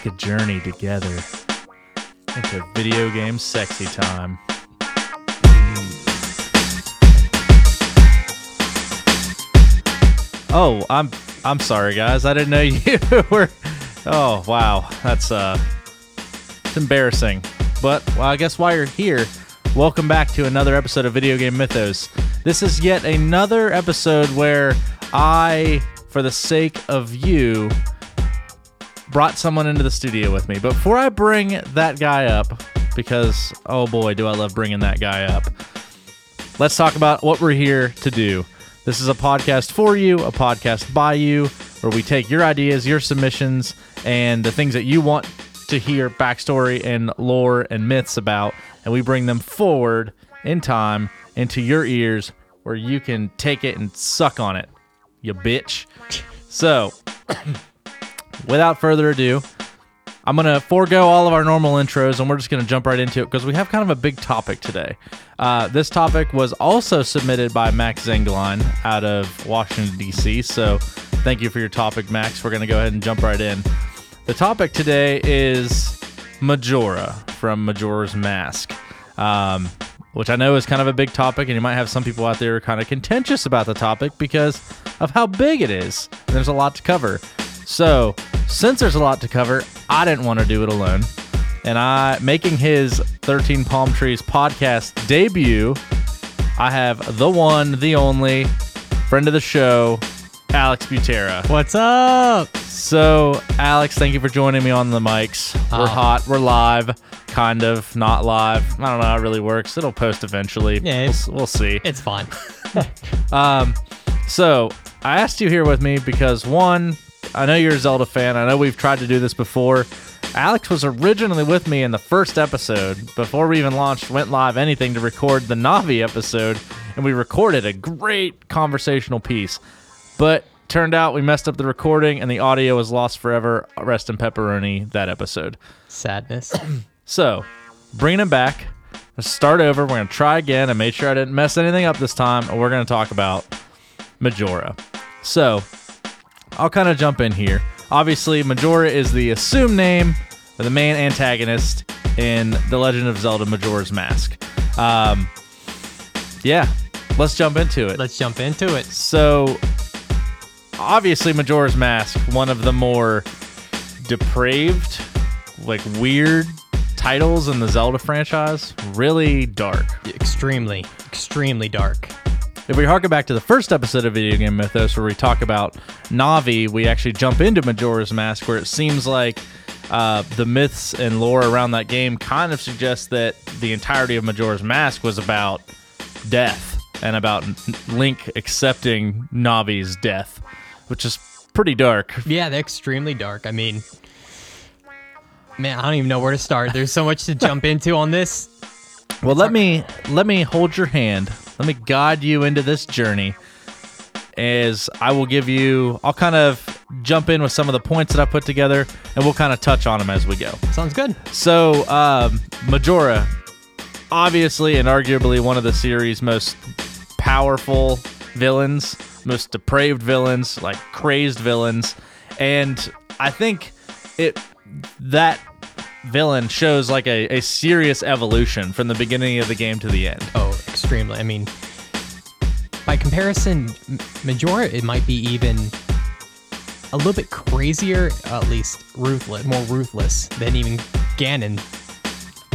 take a journey together into video game sexy time. Oh, I'm I'm sorry, guys. I didn't know you were. Oh, wow. That's uh, it's embarrassing. But well, I guess while you're here, welcome back to another episode of Video Game Mythos. This is yet another episode where I, for the sake of you, brought someone into the studio with me. Before I bring that guy up, because oh boy, do I love bringing that guy up. Let's talk about what we're here to do. This is a podcast for you, a podcast by you, where we take your ideas, your submissions, and the things that you want to hear backstory and lore and myths about, and we bring them forward in time into your ears where you can take it and suck on it, you bitch. So, without further ado, I'm going to forego all of our normal intros and we're just going to jump right into it because we have kind of a big topic today. Uh, this topic was also submitted by Max Zengline out of Washington, D.C. So thank you for your topic, Max. We're going to go ahead and jump right in. The topic today is Majora from Majora's Mask, um, which I know is kind of a big topic, and you might have some people out there kind of contentious about the topic because of how big it is. There's a lot to cover. So, since there's a lot to cover, I didn't want to do it alone. And I making his 13 Palm Trees podcast debut, I have the one, the only friend of the show, Alex Butera. What's up? So, Alex, thank you for joining me on the mics. We're Oh. hot, we're live, kind of, not live. I don't know how it really works. It'll post eventually. Yeah, we'll, we'll see. It's fun. Um, so I asked you here with me because one, I know you're a Zelda fan. I know we've tried to do this before. Alex was originally with me in the first episode before we even launched, went live, anything to record the Navi episode, and we recorded a great conversational piece. But turned out we messed up the recording and the audio was lost forever. Rest in pepperoni that episode. Sadness. So, bringing him back. Let's start over. We're going to try again. I made sure I didn't mess anything up this time. And we're going to talk about Majora. So, I'll kind of jump in here. Obviously, Majora is the assumed name of the main antagonist in The Legend of Zelda Majora's Mask. Um, yeah, let's jump into it. Let's jump into it. So, obviously, Majora's Mask, one of the more depraved, like weird titles in the Zelda franchise. Really dark. Extremely, extremely dark. If we harken back to the first episode of Video Game Mythos, where we talk about Navi, we actually jump into Majora's Mask, where it seems like uh, the myths and lore around that game kind of suggests that the entirety of Majora's Mask was about death and about Link accepting Navi's death, which is pretty dark. Yeah, they're extremely dark. I mean, man, I don't even know where to start. There's so much to jump into on this. Well, let me let me hold your hand. Let me guide you into this journey. As I will give you, I'll kind of jump in with some of the points that I put together, and we'll kind of touch on them as we go. Sounds good. So, um, Majora, obviously and arguably one of the series' most powerful villains, most depraved villains, like crazed villains, and I think it that villain shows like a, a serious evolution from the beginning of the game to the end. Oh, extremely. I mean, by comparison, Majora, it might be even a little bit crazier, at least ruthless, more ruthless than even Ganon.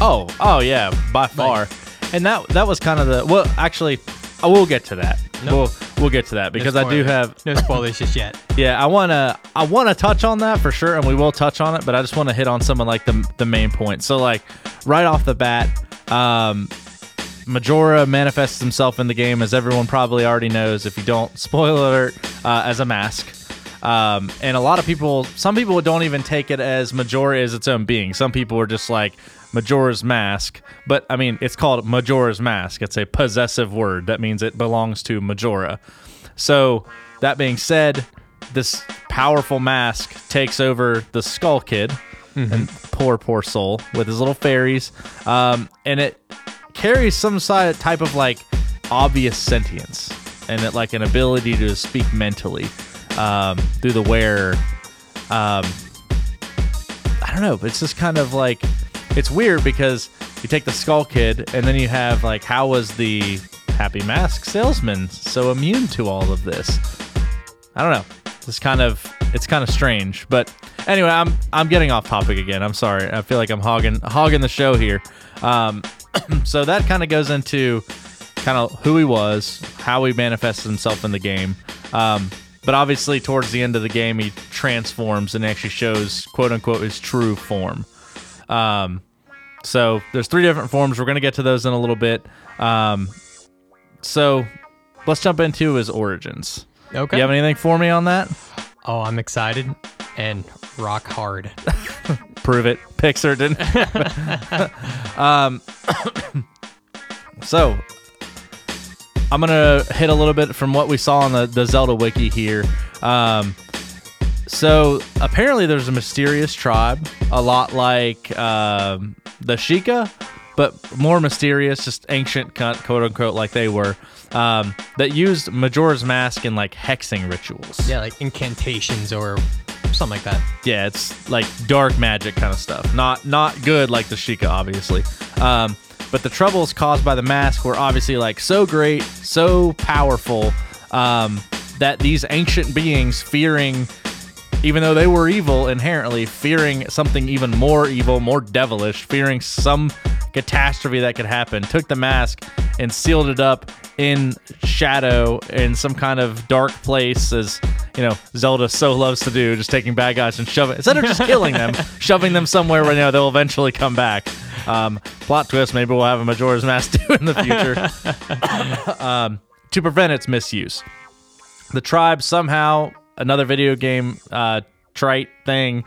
Oh, oh yeah, by far. and that that was kind of the well, actually, I will get to that. No. We'll we'll get to that because I do have no spoilers just yet. Yeah, I wanna I wanna touch on that for sure, and we will touch on it. But I just want to hit on some of like the the main points. So like right off the bat, um, Majora manifests himself in the game as everyone probably already knows. If you don't, spoiler alert, uh, as a mask. Um, and a lot of people, some people don't even take it as Majora is its own being. Some people are just like Majora's Mask, but I mean, it's called Majora's Mask. It's a possessive word that means it belongs to Majora. So that being said, this powerful mask takes over the Skull Kid, and poor, poor soul with his little fairies, um, and it carries some side type of like obvious sentience and it, like an ability to speak mentally um, through the wearer. Um, I don't know. It's just kind of like it's weird because you take the Skull Kid and then you have like how was the Happy Mask salesman so immune to all of this? I don't know. It's kind of it's kind of strange, but anyway, I'm I'm getting off topic again. I'm sorry. I feel like I'm hogging hogging the show here. Um, so that kind of goes into kind of who he was, how he manifested himself in the game. Um, but obviously, towards the end of the game, he transforms and actually shows "quote unquote" his true form. Um, so there's three different forms. We're gonna get to those in a little bit. Um, so let's jump into his origins. Okay. You have anything for me on that? oh, I'm excited and rock hard. Prove it. Pixar didn't. um, so I'm gonna hit a little bit from what we saw on the, the Zelda wiki here. Um, so apparently there's a mysterious tribe, a lot like um, the Sheikah, but more mysterious, just ancient, quote unquote, like they were, um, that used Majora's Mask in like hexing rituals. yeah, like incantations or something like that. Yeah, it's like dark magic kind of stuff. Not not good like the Sheikah, obviously. Um, but the troubles caused by the mask were obviously like so great, so powerful um, that these ancient beings, fearing, even though they were evil inherently, fearing something even more evil, more devilish, fearing some catastrophe that could happen, took the mask and sealed it up in shadow in some kind of dark place as you know Zelda so loves to do, just taking bad guys and shoving instead of just killing them, shoving them somewhere where you know they'll eventually come back. Um, plot twist: maybe we'll have a Majora's Mask 2 in the future um, to prevent its misuse. The tribe somehow another video game uh, trite thing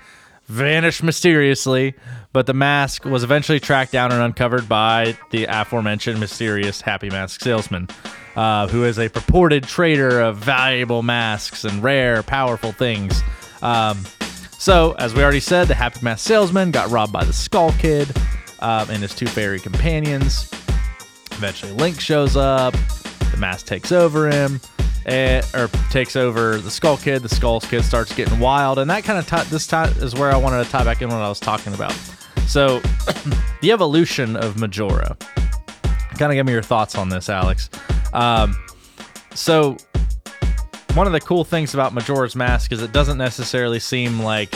vanished mysteriously, but the mask was eventually tracked down and uncovered by the aforementioned mysterious Happy Mask salesman, uh, who is a purported trader of valuable masks and rare, powerful things. Um, so, as we already said, the Happy Mask salesman got robbed by the Skull Kid um, and his two fairy companions. Eventually, Link shows up. The mask takes over him, and, or takes over the Skull Kid. The Skull Kid starts getting wild, and that kind of t- this time is where I wanted to tie back in what I was talking about. So, the evolution of Majora. Kind of give me your thoughts on this, Alex. Um, so, one of the cool things about Majora's Mask is it doesn't necessarily seem like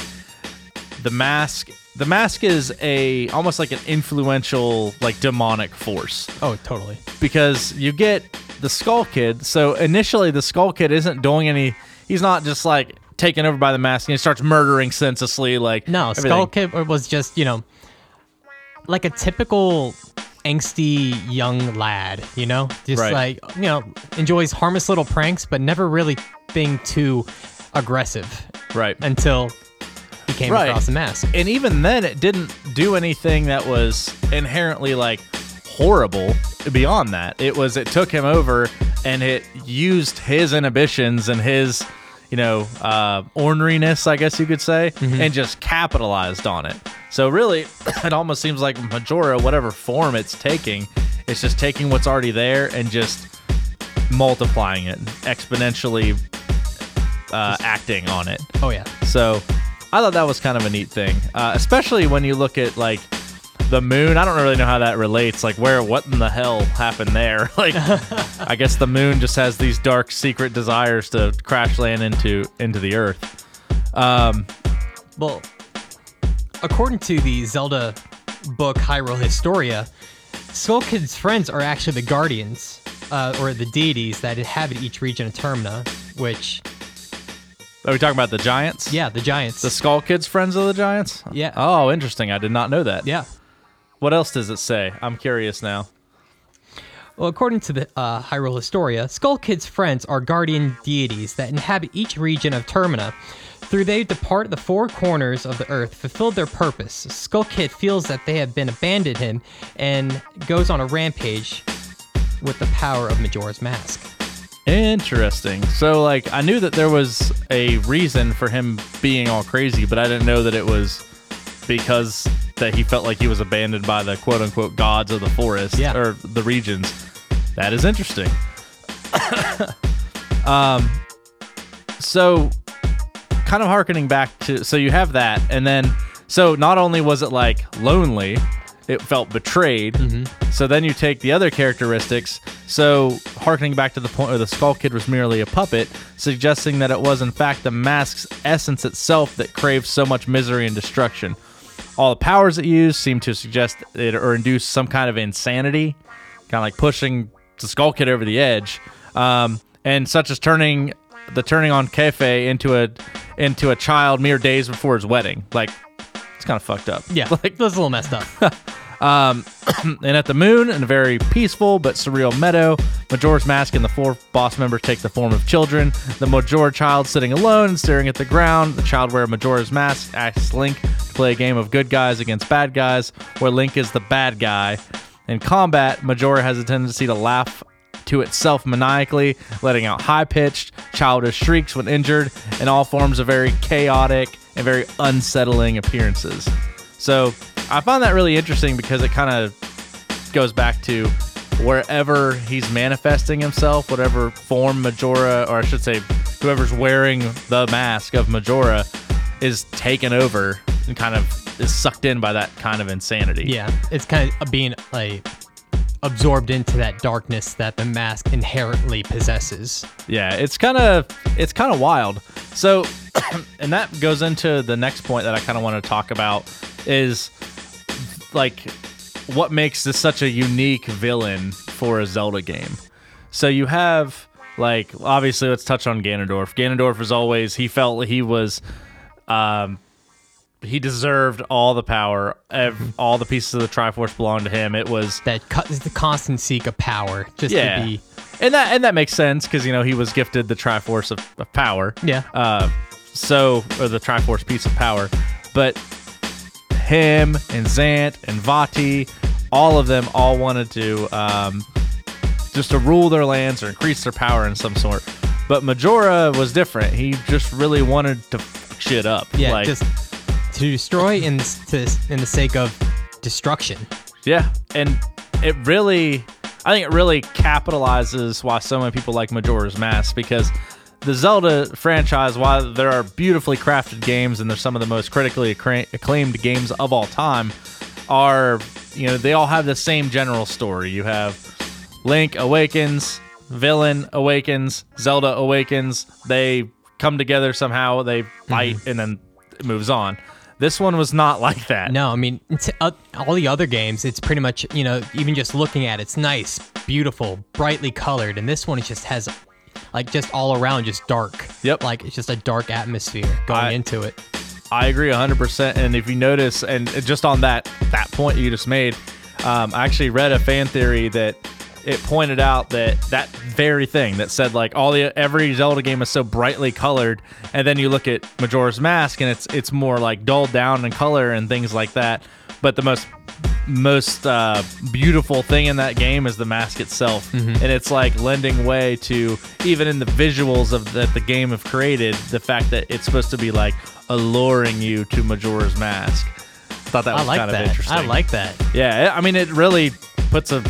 the mask. The mask is a almost like an influential, like demonic force Oh, totally. because you get the Skull Kid. So initially, the Skull Kid isn't doing any. He's not just like taken over by the mask and he starts murdering senselessly. Like No, everything. Skull Kid was just, you know, like a typical angsty young lad, you know? Just Right. like, you know, enjoys harmless little pranks, but never really being too aggressive right? until he came Right. across the mask. and even then, it didn't do anything that was inherently like horrible. Beyond that, it was it took him over and it used his inhibitions and his you know uh, orneriness, I guess you could say, and just capitalized on it. So really, it almost seems like Majora, whatever form it's taking, it's just taking what's already there and just multiplying it exponentially, uh, acting on it. Oh, yeah. So I thought that was kind of a neat thing, uh, especially when you look at like the moon. I don't really know how that relates. Like, where, what in the hell happened there? Like, I guess the moon just has these dark, secret desires to crash land into into the earth. Um, Well, according to the Zelda book Hyrule Historia, Skull Kid's friends are actually the guardians, uh, or the deities that inhabit each region of Termina, which, are we talking about the giants? yeah, the giants. The Skull Kids, friends of the giants. Yeah. Oh, interesting. I did not know that. yeah. What else does it say? I'm curious now. Well, according to the uh, Hyrule Historia, Skull Kid's friends are guardian deities that inhabit each region of Termina. Through they depart the four corners of the earth, fulfilled their purpose. Skull Kid feels that they have been abandoned him and goes on a rampage with the power of Majora's Mask. Interesting. So, like, I knew that there was a reason for him being all crazy, but I didn't know that it was because that he felt like he was abandoned by the quote unquote gods of the forest Yeah. or the regions. That is interesting. um, so kind of harkening back to so you have that, and then So not only was it like lonely, it felt betrayed. So then you take the other characteristics. So harkening back to the point where the Skull Kid was merely a puppet, suggesting that it was in fact the mask's essence itself that craved so much misery and destruction. All the powers it used seem to suggest it or induce some kind of insanity, kind of like pushing the Skull Kid over the edge, um, and such as turning the turning on Kafei into a into a child mere days before his wedding. Like it's kind of fucked up. Yeah, like that's a little messed up. Um, and at the moon, in a very peaceful but surreal meadow, Majora's Mask and the four boss members take the form of children. The Majora child sitting alone and staring at the ground. The child wearing Majora's Mask asks Link to play a game of good guys against bad guys, where Link is the bad guy. In combat, Majora has a tendency to laugh to itself maniacally, letting out high pitched, childish shrieks when injured, and all forms of very chaotic and very unsettling appearances. So I found that really interesting because it kind of goes back to wherever he's manifesting himself, whatever form Majora, or I should say, whoever's wearing the mask of Majora, is taken over and kind of is sucked in by that kind of insanity. yeah, it's kind of being like absorbed into that darkness that the mask inherently possesses. Yeah, it's kind of it's kind of wild. So, and that goes into the next point that I kind of want to talk about is like what makes this such a unique villain for a Zelda game. So you have like obviously let's touch on Ganondorf. Ganondorf is always he felt he was um he deserved all the power. Ev- all the pieces of the Triforce belonged to him. It was That co- the constant seek of power, just yeah, to be. and that and that makes sense because you know he was gifted the Triforce of, of power. Yeah. Uh, so or the Triforce piece of power, but him and Zant and Vaati, all of them all wanted to um, just to rule their lands or increase their power in some sort. But Majora was different. He just really wanted to fuck shit up. Yeah, like, just to destroy in to, in the sake of destruction. Yeah, and it really, I think it really capitalizes why so many people like Majora's Mask because the Zelda franchise, while there are beautifully crafted games and they're some of the most critically accra- acclaimed games of all time, are you know they all have the same general story. You have Link awakens, villain awakens, Zelda awakens. They come together somehow, they fight, mm-hmm. and then it moves on. This one was not like that. No, I mean, uh, all the other games, it's pretty much, you know, even just looking at it, it's nice, beautiful, brightly colored. And this one, it just has, like, just all around, just dark. Yep. Like, it's just a dark atmosphere going I- into it. I agree 100%. And if you notice, and just on that that point you just made, um, I actually read a fan theory that it pointed out that that very thing that said like all the every Zelda game is so brightly colored, and then you look at Majora's Mask and it's it's more like dulled down in color and things like that. But the most most uh, beautiful thing in that game is the mask itself, and it's like lending way to even in the visuals of that the game have created the fact that it's supposed to be like alluring you to Majora's Mask. I thought that I was like kind of that. interesting. I like that. Yeah, I mean, it really puts a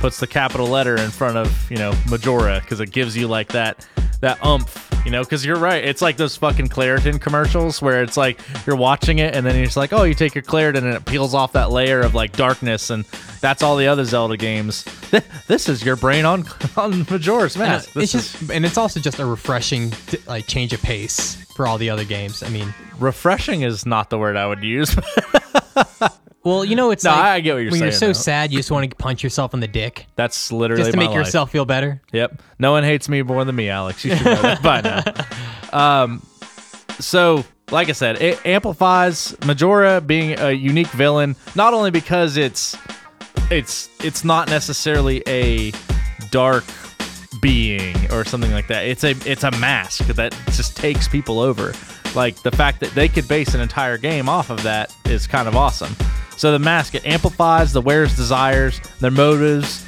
puts the capital letter in front of you know Majora because it gives you like that that umph, you know. Because you're right, it's like those fucking Claritin commercials where it's like you're watching it and then you're just like, oh, you take your Claritin and it peels off that layer of like darkness, and that's all the other Zelda games. This is your brain on on Majora's Mask. it's This just, and it's also just a refreshing, like, change of pace for all the other games. I mean, refreshing is not the word I would use. well, you know, it's No, like I get what you're when you're saying, so though. sad, you just want to punch yourself in the dick that's literally just to my make life. yourself feel better. Yep. No one hates me more than me, Alex. You should know that by now. Um, so, like I said, it amplifies Majora being a unique villain, not only because it's it's it's not necessarily a dark being or something like that. It's a it's a mask that just takes people over. Like the fact that they could base an entire game off of that is kind of awesome. So the mask it amplifies the wearer's desires, their motives.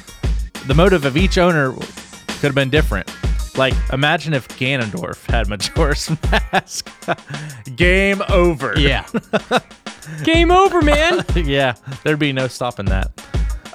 The motive of each owner could have been different. Like imagine if Ganondorf had Majora's mask. game over. Yeah. Game over, man. yeah, there'd be no stopping that.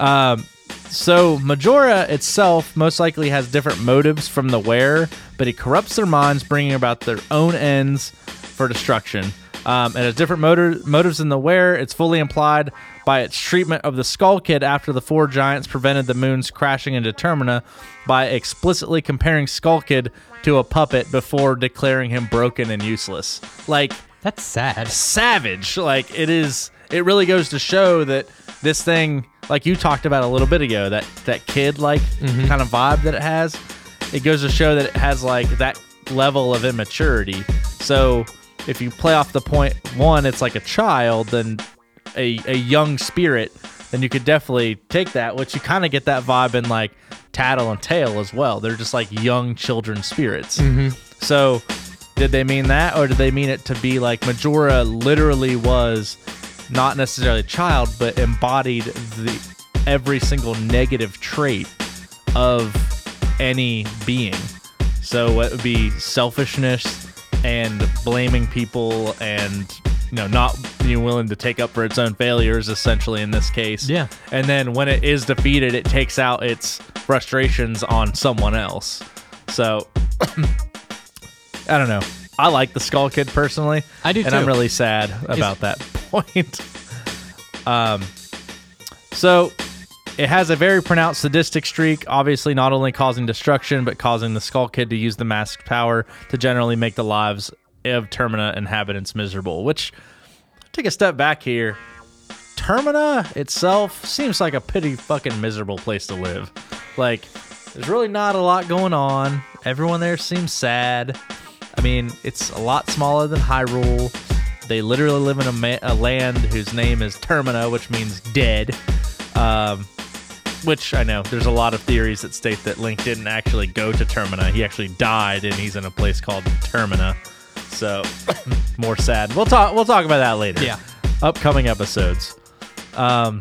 Um, so Majora itself most likely has different motives from the wearer, but it corrupts their minds, bringing about their own ends for destruction. Um, it has different motor, motives in the wear. It's fully implied by its treatment of the Skull Kid after the four giants prevented the moon's crashing into Termina by explicitly comparing Skull Kid to a puppet before declaring him broken and useless. Like, That's sad. savage. Like it is. It really goes to show that this thing, like you talked about a little bit ago, that that kid like kind of vibe that it has. It goes to show that it has like that level of immaturity. So if you play off the point one, it's like a child, then a a young spirit, then you could definitely take that. Which you kind of get that vibe in like Tattle and Tail as well. They're just like young children spirits. Mm-hmm. So, did they mean that, or did they mean it to be like Majora literally was not necessarily a child, but embodied the every single negative trait of any being? So it would be selfishness and blaming people, and you know, not being willing to take up for its own failures. Essentially, in this case, Yeah. And then when it is defeated, it takes out its frustrations on someone else. So I don't know. I like the Skull Kid personally. I do and I'm really sad about that point. um, so it has a very pronounced sadistic streak, obviously not only causing destruction, but causing the Skull Kid to use the mask's power to generally make the lives of Termina inhabitants miserable. Which, take a step back here. Termina itself seems like a pretty fucking miserable place to live. Like, there's really not a lot going on. Everyone there seems sad. I mean, it's a lot smaller than Hyrule. They literally live in a, ma- a land whose name is Termina, which means dead. Um, which I know there's a lot of theories that state that Link didn't actually go to Termina. He actually died, and he's in a place called Termina. So, more sad. We'll talk. We'll talk about that later. Yeah. Upcoming episodes. Um,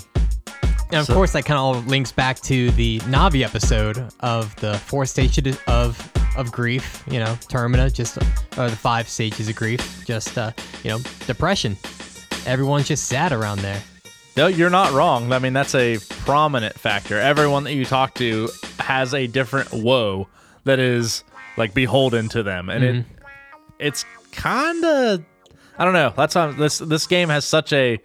And of So- course, that kind of all links back to the Navi episode of the four stages of of grief. You know, Termina, just or the five stages of grief. Just uh, you know, depression. Everyone's just sad around there. No, you're not wrong. I mean, that's a prominent factor. Everyone that you talk to has a different woe that is like beholden to them, and it it's kind of I don't know. That's why this this game has such a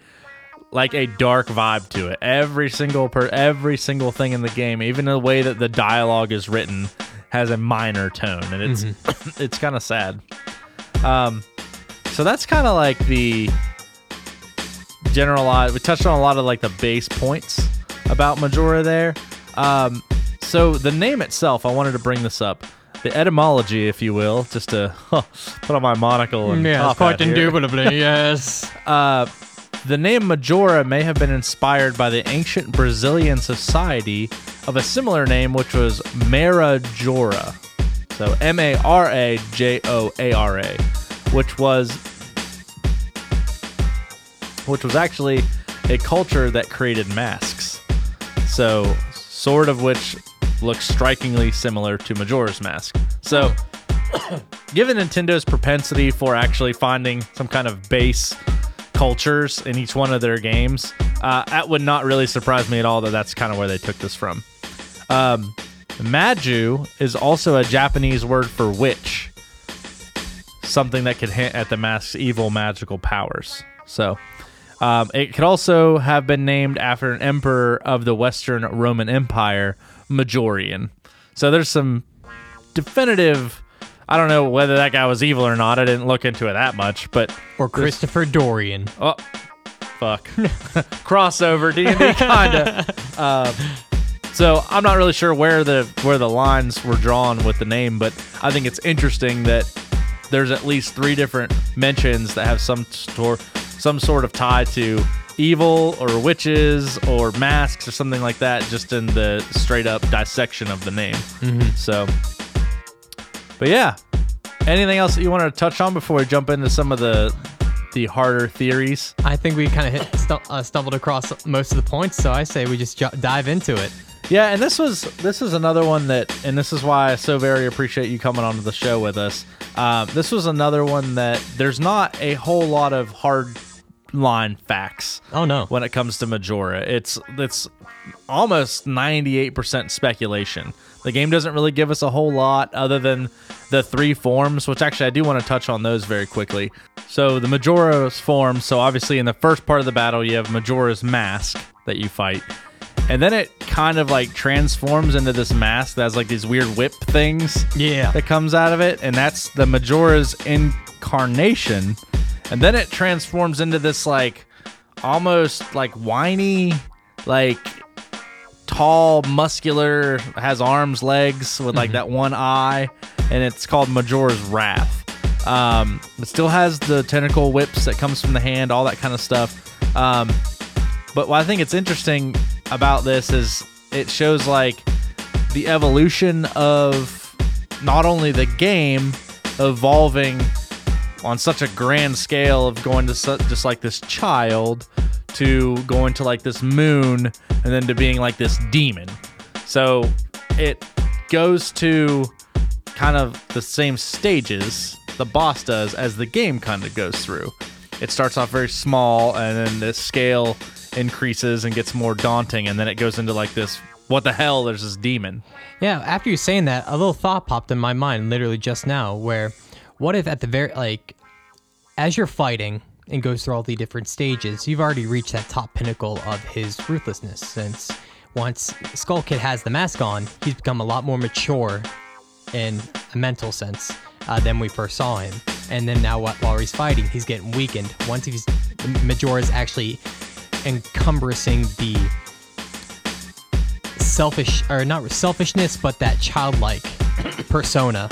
like a dark vibe to it. Every single per every single thing in the game, even the way that the dialogue is written, has a minor tone, and it's it's kind of sad. Um, so that's kind of like the generalized. We touched on a lot of like the base points about Majora there. Um, so the name itself, I wanted to bring this up. The etymology, if you will, just to huh, put on my monocle and top hat here. indubitably, yes. Uh, the name Majora may have been inspired by the ancient Brazilian society of a similar name, which was Marajoara. So M A R A J O A R A, which was which was actually a culture that created masks. So sort of which looks strikingly similar to Majora's mask. So given Nintendo's propensity for actually finding some kind of base cultures in each one of their games, uh, that would not really surprise me at all that that's kind of where they took this from. Um, Majo is also a Japanese word for witch, something that could hint at the mask's evil magical powers. So. Um, it could also have been named after an emperor of the Western Roman Empire, Majorian. So there's some definitive. I don't know whether that guy was evil or not. I didn't look into it that much, but Or Christopher Dorian. oh, fuck, crossover D and D kinda. Um, so I'm not really sure where the where the lines were drawn with the name, but I think it's interesting that there's at least three different mentions that have some sort some sort of tie to evil or witches or masks or something like that just in the straight up dissection of the name so but yeah anything else that you wanted to touch on before we jump into some of the the harder theories I think we kind of hit stu- uh, stumbled across most of the points, so I say we just ju- dive into it. Yeah, and this was this is another one that, and this is why I so very appreciate you coming onto the show with us. Um, this was another one that there's not a whole lot of hard line facts Oh no. when it comes to Majora. It's it's almost 98% speculation. The game doesn't really give us a whole lot other than the three forms, which actually I do want to touch on those very quickly. So the Majora's form. So obviously in the first part of the battle, you have Majora's mask that you fight. And then it kind of like transforms into this mask that has like these weird whip things Yeah. that comes out of it, and that's the Majora's incarnation. And then it transforms into this like almost like whiny, like tall, muscular, has arms, legs with like that one eye, and it's called Majora's Wrath. Um, it still has the tentacle whips that comes from the hand, all that kind of stuff. Um, but what I think it's interesting about this is it shows like the evolution of not only the game evolving on such a grand scale of going to su- just like this child to going to like this moon and then to being like this demon. So it goes to kind of the same stages the boss does as the game kind of goes through. It starts off very small and then the scale increases and gets more daunting and then it goes into like this what the hell there's this demon. Yeah, after you saying that, a little thought popped in my mind literally just now where what if at the very like as you're fighting and goes through all the different stages, you've already reached that top pinnacle of his ruthlessness since once Skull Kid has the mask on, he's become a lot more mature in a mental sense uh, than we first saw him. And then now wh- while he's fighting, he's getting weakened. Once he's Majora's actually encumbering the selfish or not selfishness, but that childlike persona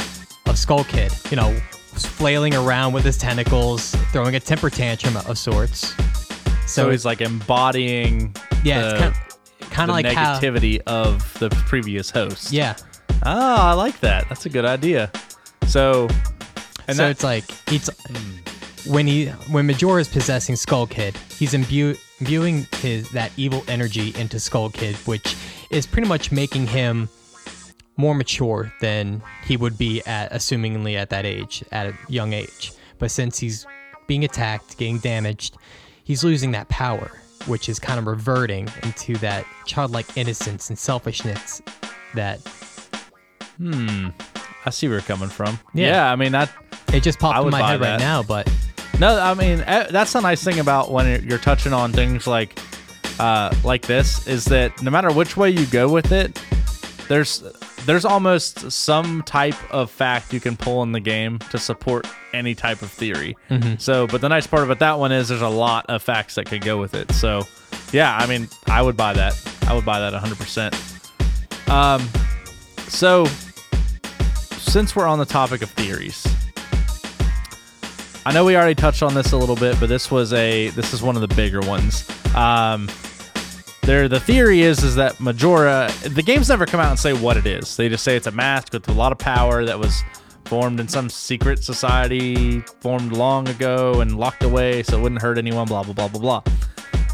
of Skull Kid. You know, flailing around with his tentacles, throwing a temper tantrum of sorts. So, So, he's like embodying yeah, the, it's kind of, kind the of like how negativity of the previous host. yeah. Oh, I like that. That's a good idea. So, and so that, it's like it's when he when Majora is possessing Skull Kid, he's imbue, imbuing his that evil energy into Skull Kid, which is pretty much making him more mature than he would be at assumingly at that age, at a young age. But since he's being attacked, getting damaged, he's losing that power, which is kind of reverting into that childlike innocence and selfishness that Hmm. I see where you're coming from. Yeah. Yeah, I mean that. it just popped in my head right now, but No, I mean eh, that's the nice thing about when you're- you're touching on things like, uh, like this is that no matter which way you go with it, there's there's almost some type of fact you can pull in the game to support any type of theory. So, but the nice part about that one is there's a lot of facts that could go with it. So, yeah, I mean, I would buy that. I would buy that 100%. Um, so since we're on the topic of theories, I know we already touched on this a little bit, but this was a this is one of the bigger ones. Um, there, the theory is is that Majora. The games never come out and say what it is. They just say it's a mask with a lot of power that was formed in some secret society, formed long ago and locked away, so it wouldn't hurt anyone. Blah blah blah blah blah,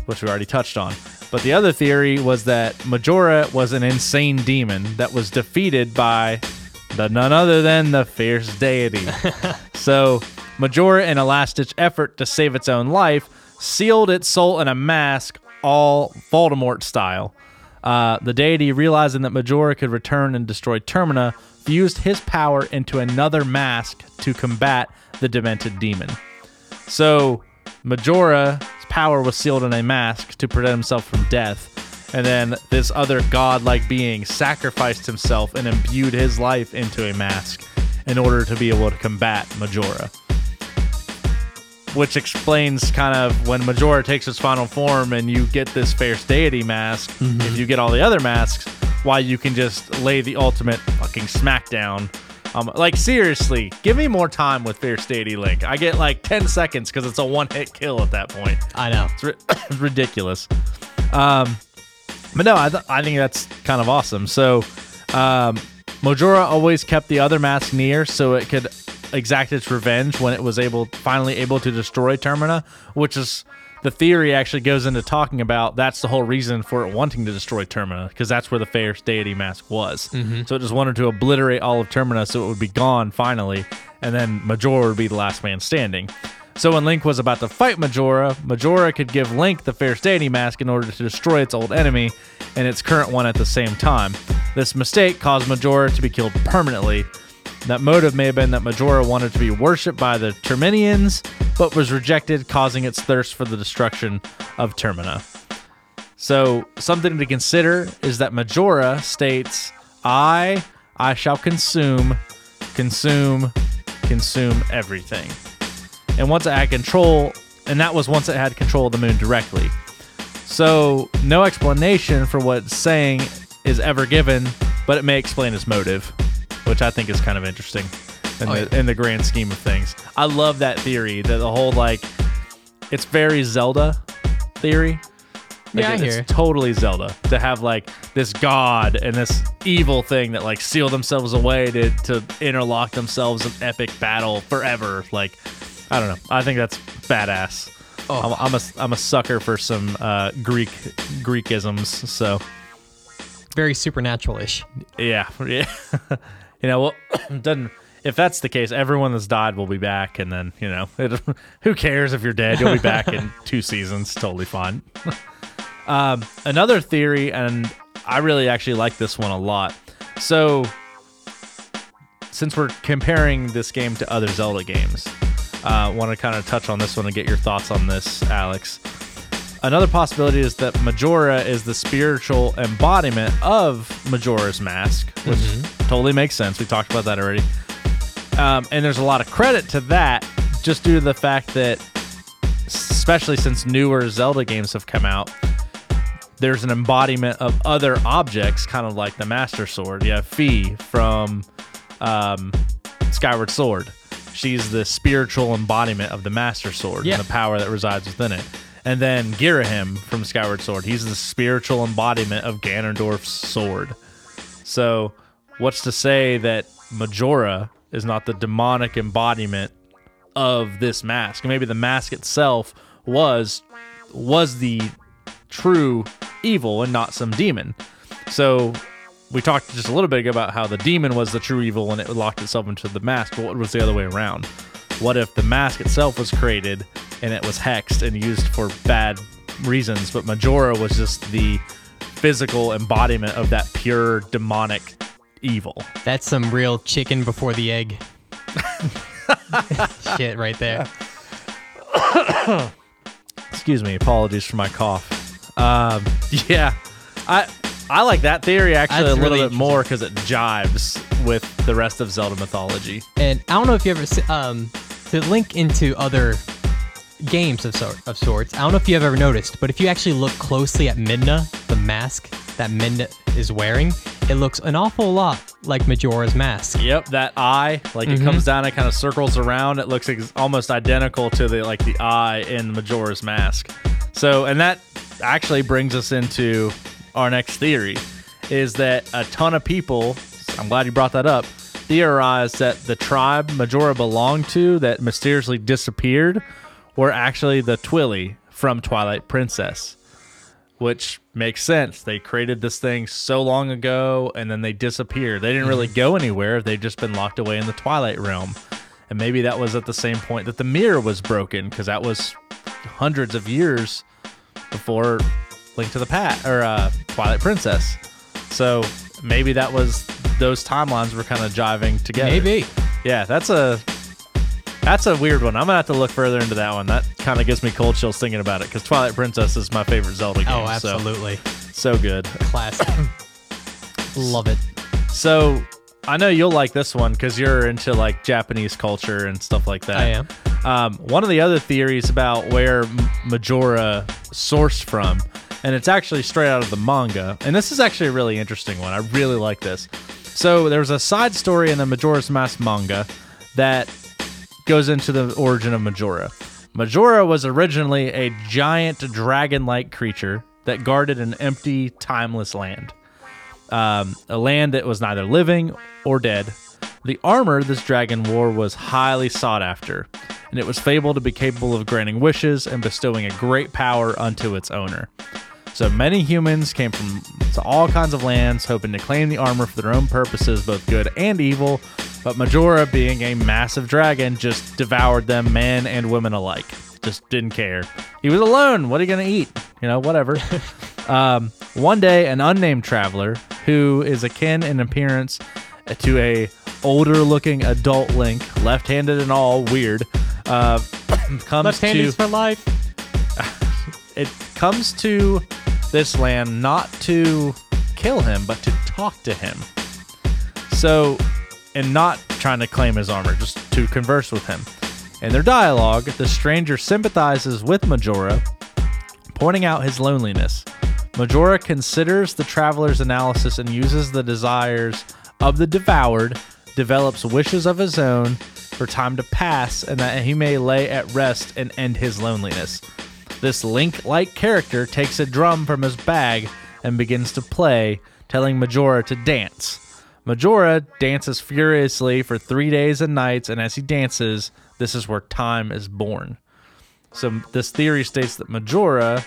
which we already touched on. But the other theory was that Majora was an insane demon that was defeated by the none other than the fierce deity. so Majora, in a last-ditch effort to save its own life, sealed its soul in a mask, all Voldemort style. Uh, the deity, realizing that Majora could return and destroy Termina, fused his power into another mask to combat the demented demon. So Majora's power was sealed in a mask to protect himself from death. And then this other godlike being sacrificed himself and imbued his life into a mask in order to be able to combat Majora. Which explains kind of when Majora takes its final form and you get this fierce deity mask, if you get all the other masks, why you can just lay the ultimate fucking smackdown. Um, like seriously, give me more time with Fierce Deity Link. I get like 10 seconds because it's a one-hit kill at that point. I know. It's ri- ridiculous. Um, but no, I, th- I think that's kind of awesome. So, um, Majora always kept the other mask near so it could exact its revenge when it was able, finally able to destroy Termina, which is the theory actually goes into talking about that's the whole reason for it wanting to destroy Termina because that's where the Fierce deity mask was. Mm-hmm. So it just wanted to obliterate all of Termina so it would be gone finally, and then Majora would be the last man standing. So when Link was about to fight Majora, Majora could give Link the Fierce Deity mask in order to destroy its old enemy and its current one at the same time. This mistake caused Majora to be killed permanently. That motive may have been that Majora wanted to be worshipped by the Terminians, but was rejected, causing its thirst for the destruction of Termina. So, something to consider is that Majora states, I, I shall consume, consume, consume everything. And once it had control, and that was once it had control of the moon directly. So, no explanation for what saying is ever given, but it may explain its motive, which I think is kind of interesting in, Oh, the, yeah. in the grand scheme of things. I love that theory that the whole like, it's very Zelda theory. Like, Yeah, I it's hear. totally Zelda to have like this god and this evil thing that like seal themselves away to to interlock themselves in epic battle forever. Like, I don't know. I think that's badass. Oh. I'm, I'm a I'm a sucker for some uh, Greek Greekisms. So Very supernatural-ish. yeah, yeah. You know, well, doesn't if that's the case, everyone that's died will be back, and then you know, it, who cares if you're dead? You'll be back in two seasons, totally fine. um, another theory, and I really actually like this one a lot. So, since we're comparing this game to other Zelda games, uh, want to kind of touch on this one and get your thoughts on this, Alex. Another possibility is that Majora is the spiritual embodiment of Majora's Mask, which totally makes sense. We talked about that already. Um, and there's a lot of credit to that just due to the fact that, especially since newer Zelda games have come out, there's an embodiment of other objects, kind of like the Master Sword. You have Fi from um, Skyward Sword. She's the spiritual embodiment of the Master Sword Yeah. and the power that resides within it. And then Ghirahim from Skyward Sword. He's the spiritual embodiment of Ganondorf's sword. So, what's to say that Majora is not the demonic embodiment of this mask? Maybe the mask itself was was the true evil and not some demon. So we talked just a little bit about how the demon was the true evil and it locked itself into the mask. But what was the other way around? What if the mask itself was created and it was hexed and used for bad reasons, but Majora was just the physical embodiment of that pure demonic evil? That's some real chicken before the egg. Shit, right there. Excuse me. Apologies for my cough. Um, yeah, I I like that theory actually That's a little really bit more because it jives with the rest of Zelda mythology. And I don't know if you ever se- um to link into other games of sort of sorts. I don't know if you have ever noticed, but if you actually look closely at Midna, the mask that Midna is wearing, it looks an awful lot like Majora's mask. Yep, that eye, like Mm-hmm. it comes down, it kind of circles around. It looks ex- almost identical to the like the eye in Majora's mask. So, and that actually brings us into our next theory, is that a ton of people. I'm glad you brought that up. Theorized that the tribe Majora belonged to that mysteriously disappeared were actually the Twili from Twilight Princess which makes sense. They created this thing so long ago and then they disappeared. They didn't really go anywhere. They've just been locked away in the Twilight Realm. And maybe that was at the same point that the mirror was broken because that was hundreds of years before Link to the Pat or uh, Twilight Princess. So maybe that was those timelines were kind of jiving together. Maybe. Yeah, that's a that's a weird one. I'm gonna have to look further into that one. That kind of gives me cold chills thinking about it because Twilight Princess is my favorite Zelda game. Oh, absolutely. So, good. Classic. Love it. So I know you'll like this one because you're into like Japanese culture and stuff like that. I am. Um, one of the other theories about where Majora sourced from, and it's actually straight out of the manga, and this is actually a really interesting one. I really like this. So there's a side story in the Majora's Mask manga that goes into the origin of Majora. Majora was originally a giant dragon-like creature that guarded an empty, timeless land um, a land that was neither living or dead. The armor this dragon wore was highly sought after, and it was fabled to be capable of granting wishes and bestowing a great power unto its owner. So many humans came from to all kinds of lands, hoping to claim the armor for their own purposes, both good and evil. But Majora, being a massive dragon, just devoured them, men and women alike. Just didn't care. He was alone. What are you gonna eat? You know, whatever. um, one day, an unnamed traveler, who is akin in appearance to a older-looking adult Link, left-handed and all, weird, uh, comes Left-handed to for life. it comes to this land not to kill him, but to talk to him. So, and not trying to claim his armor, just to converse with him. In their dialogue, the stranger sympathizes with Majora, pointing out his loneliness. Majora considers the traveler's analysis and uses the desires of the devoured, develops wishes of his own for time to pass, and that he may lay at rest and end his loneliness. This Link like character takes a drum from his bag and begins to play, telling Majora to dance. Majora dances furiously for three days and nights, and as he dances, this is where time is born. So, this theory states that Majora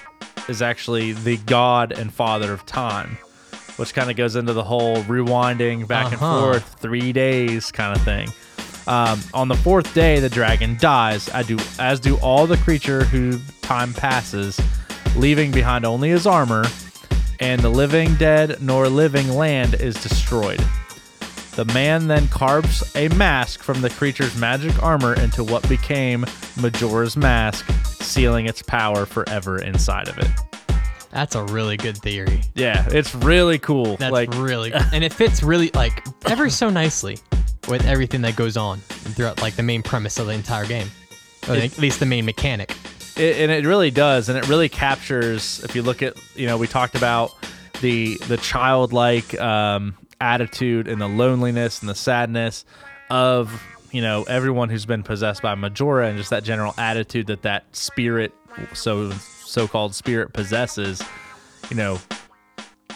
is actually the god and father of time, which kind of goes into the whole rewinding back and Uh-huh. forth, three days kind of thing. Um, on the fourth day, the dragon dies, I do, as do all the creature who time passes, leaving behind only his armor, and the living dead nor living land is destroyed. The man then carves a mask from the creature's magic armor into what became Majora's mask, sealing its power forever inside of it. That's a really good theory. Yeah, it's really cool. That's like really, and it fits really like ever so nically with everything that goes on throughout like the main premise of the entire game, or at least the main mechanic. it, and it really does and it really captures if you look at you know we talked about the the childlike um, attitude and the loneliness and the sadness of you know everyone who's been possessed by majora and just that general attitude that that spirit so so-called spirit possesses you know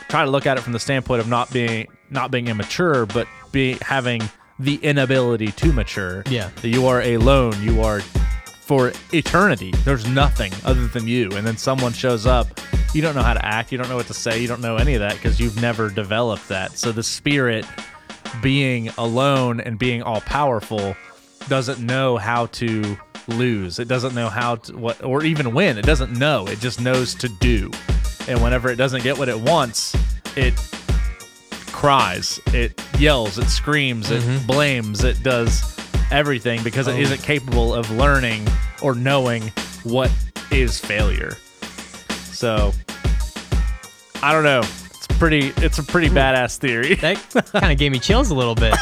try to look at it from the standpoint of not being not being immature but be having the inability to mature. Yeah. that you are alone. You are for eternity. There's nothing other than you. And then someone shows up. You don't know how to act. You don't know what to say. You don't know any of that because you've never developed that. So the spirit being alone and being all powerful doesn't know how to lose. It doesn't know how to what or even win. It doesn't know. It just knows to do. And whenever it doesn't get what it wants it cries it yells it screams it mm-hmm. blames it does everything because it Oh. isn't capable of learning or knowing what is failure. So i don't know. It's pretty it's a pretty hmm. badass theory. That kind of gave me chills a little bit.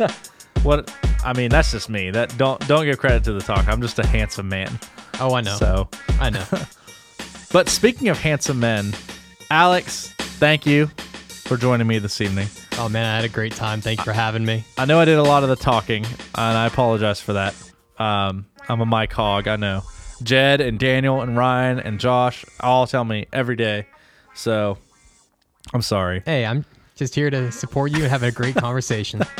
what i mean that's just me. That don't don't give credit to the talk. I'm just a handsome man. Oh, I know. so. I know. but speaking of handsome men alex thank you for joining me this evening Oh man, I had a great time. Thank you for having me. I know I did a lot of the talking, and I apologize for that. Um, I'm a mic hog, I know. Jed and Daniel and Ryan and Josh all tell me every day, so I'm sorry. Hey, I'm just here to support you and have a great conversation.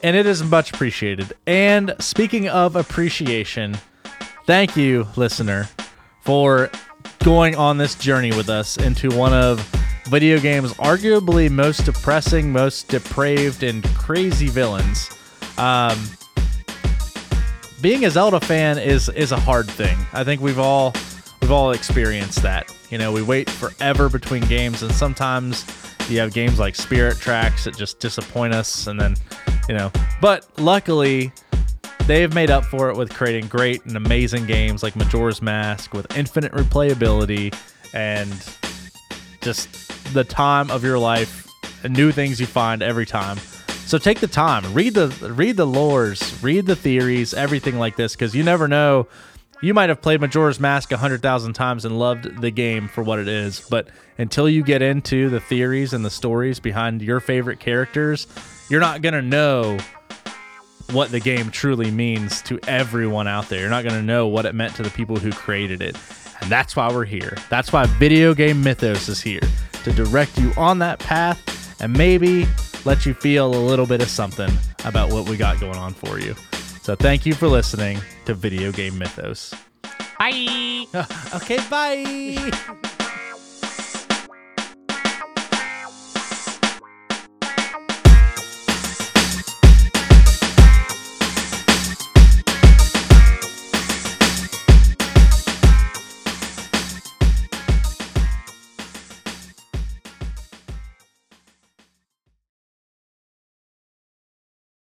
And it is much appreciated. And speaking of appreciation, thank you, listener, for going on this journey with us into one of video games arguably most depressing, most depraved, and crazy villains. Um, being a Zelda fan is is a hard thing. I think we've all we've all experienced that. You know, we wait forever between games, and sometimes you have games like Spirit Tracks that just disappoint us, and then you know. But luckily, they've made up for it with creating great and amazing games like Majora's Mask with infinite replayability and just the time of your life new things you find every time. So take the time, read the read the lores, read the theories, everything like this, because you never know. You might have played Majora's Mask a hundred thousand times and loved the game for what it is, but until you get into the theories and the stories behind your favorite characters, you're not gonna know what the game truly means to everyone out there. You're not to know what it meant to the people who created it. And that's why we're here. That's why Video Game Mythos is here to direct you on that path and maybe let you feel a little bit of something about what we got going on for you. So thank you for listening to Video Game Mythos. Bye. Okay, bye.